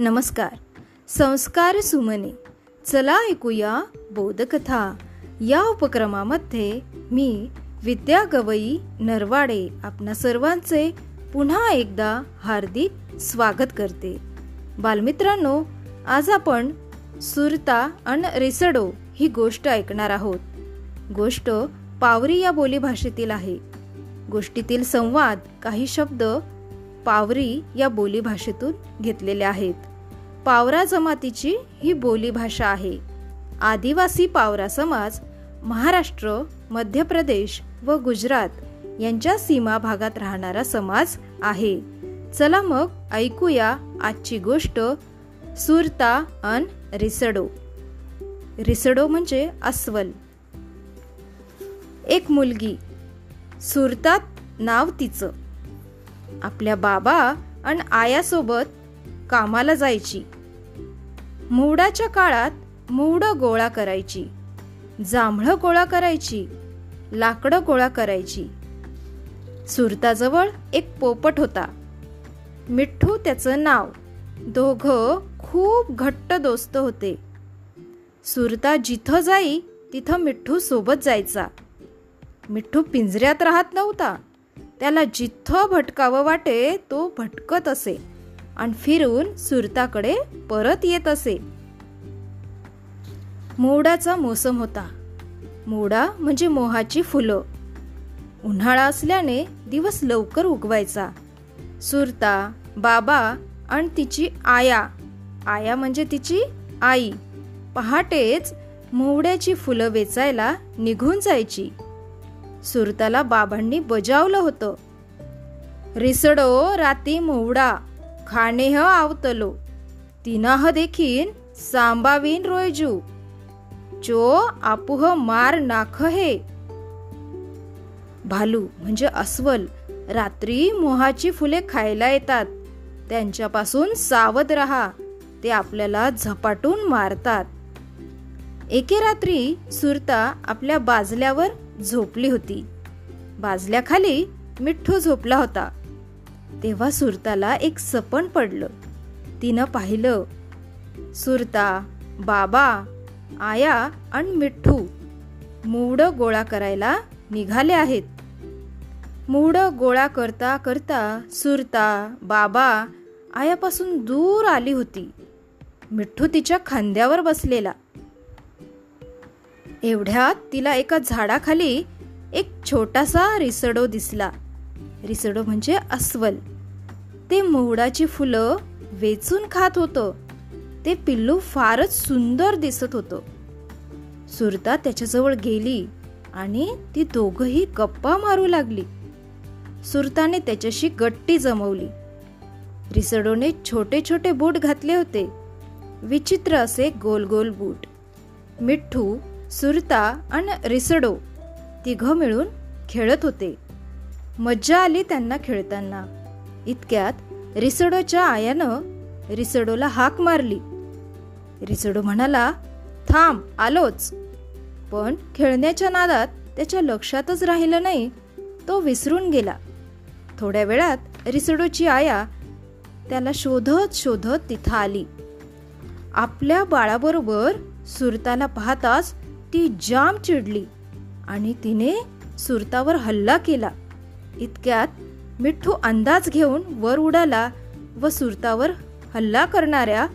नमस्कार. संस्कार सुमने. चला ऐकूया बोधकथा. या उपक्रमामध्ये मी विद्या गवई नरवाडे आपणा सर्वांचे पुन्हा एकदा हार्दिक स्वागत करते. बालमित्रांनो आज आपण सुरता आणि रेसडो ही गोष्ट ऐकणार आहोत. गोष्ट पावरी या बोलीभाषेतील आहे. गोष्टीतील संवाद काही शब्द पावरी या बोलीभाषेतून घेतलेले आहेत. पावरा जमातीची ही बोलीभाषा आहे. आदिवासी पावरा समाज महाराष्ट्र मध्य प्रदेश व गुजरात यांच्या सीमा भागात राहणारा समाज आहे. चला मग ऐकूया आजची गोष्ट सुरता अन रिसडो. रिसडो म्हणजे अस्वल. एक मुलगी सुरतात नाव तिचं. आपल्या बाबा आणि आयासोबत कामाला जायची. मुवडाच्या काळात मुवड गोळा करायची जांभळं गोळा करायची लाकडं गोळा करायची. सुरताजवळ एक पोपट होता. मिठ्ठू त्याचं नाव. दोघं खूप घट्ट दोस्त होते. सुरता जिथं जाई तिथं मिठ्ठू सोबत जायचा. मिठ्ठू पिंजऱ्यात राहत नव्हता. त्याला जिथं भटकावं वाटे तो भटकत असे. आणि फिरून सुरताकडे परत येत असे. मोडाचा मोसम होता. मोडा म्हणजे मोहाची फुलं. उन्हाळा असल्याने दिवस लवकर उगवायचा. सुरता बाबा आणि तिची आया. आया म्हणजे तिची आई. पहाटेच मोवड्याची फुलं वेचायला निघून जायची. सुरताला बाबांनी बजावलं होतं. रिसडो राती खाणे खाणेह आवतलो. तिनाह देखीन सांबावीन रोयजू. जो आपुह मार नाख हे भालू म्हणजे अस्वल रात्री मोहाची फुले खायला येतात. त्यांच्यापासून सावध रहा ते आपल्याला झपाटून मारतात. एके रात्री सुरता आपल्या बाजल्यावर झोपली होती. बाजल्याखाली मिठ्ठू झोपला होता. तेव्हा सुरताला एक सपन पडलं. तिनं पाहिलं सुरता बाबा आया आणि मिठ्ठू मूड गोळा करायला निघाले आहेत. मूड गोळा करता करता सुरता बाबा आयापासून दूर आली होती. मिठ्ठू तिच्या खांद्यावर बसलेला. एवढ्यात तिला एका झाडाखाली एक छोटासा रिसडो दिसला. रिसडो म्हणजे अस्वल. ते मोहडाची फुलं वेचून खात होतं. ते पिल्लू फारच सुंदर दिसत होतं. सुरता त्याच्याजवळ गेली आणि ती दोघंही गप्पा मारू लागली. सुरताने त्याच्याशी गट्टी जमवली. रिसडोने छोटे छोटे बूट घातले होते. विचित्र असे गोल गोल बूट. मिठ्ठू सुरता आणि रिसडो तिघ मिळून खेळत होते. मज्जा आली त्यांना खेळताना. इतक्यात रिसडोच्या आयानं रिसडोला हाक मारली. रिसडो म्हणाला थांब आलोच. पण खेळण्याच्या नादात त्याच्या लक्षातच राहिलं नाही. तो विसरून गेला. थोड्या वेळात रिसडोची आया त्याला शोधत शोधत तिथं आली. आपल्या बाळाबरोबर सुरताला पाहताच ती जाम चिडली आणि तिने सुरतावर हल्ला केला. इतक्यात मिठ्ठू अंदाज घेऊन वर उडाला व सुरतावर हल्ला करणाऱ्या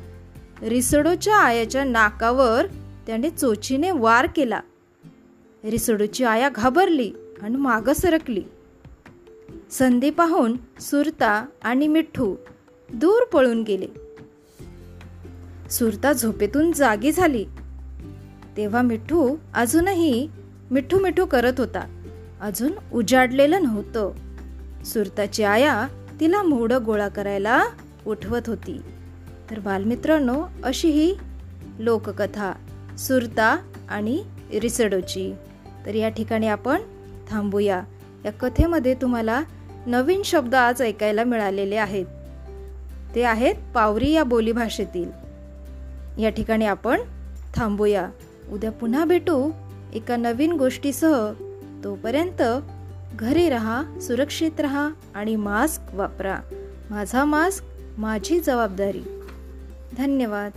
रिसडोच्या आयाच्या नाकावर त्याने चोचीने वार केला. रिसडोची आया घाबरली आणि माग सरकली. संधी पाहून सुरता आणि मिठ्ठू दूर पळून गेले. सुरता झोपेतून जागी झाली. तेव्हा मिठ्ठू अजूनही मिठू मिठू करत होता. अजून उजाडलेलं नव्हतं. सुरताची आया तिला मोड गोळा करायला उठवत होती. तर बालमित्रांनो अशी ही लोककथा सुरता आणि रिसडोची. तर या ठिकाणी आपण थांबूया. या कथेमध्ये तुम्हाला नवीन शब्द आज ऐकायला मिळालेले आहेत. ते आहेत पावरी या बोलीभाषेतील. या ठिकाणी आपण थांबूया. उद्या पुन्हा भेटू एका नवीन गोष्टीसह. तोपर्यंत घरी राहा सुरक्षित राहा आणि मास्क वापरा. माझा मास्क माझी जबाबदारी. धन्यवाद.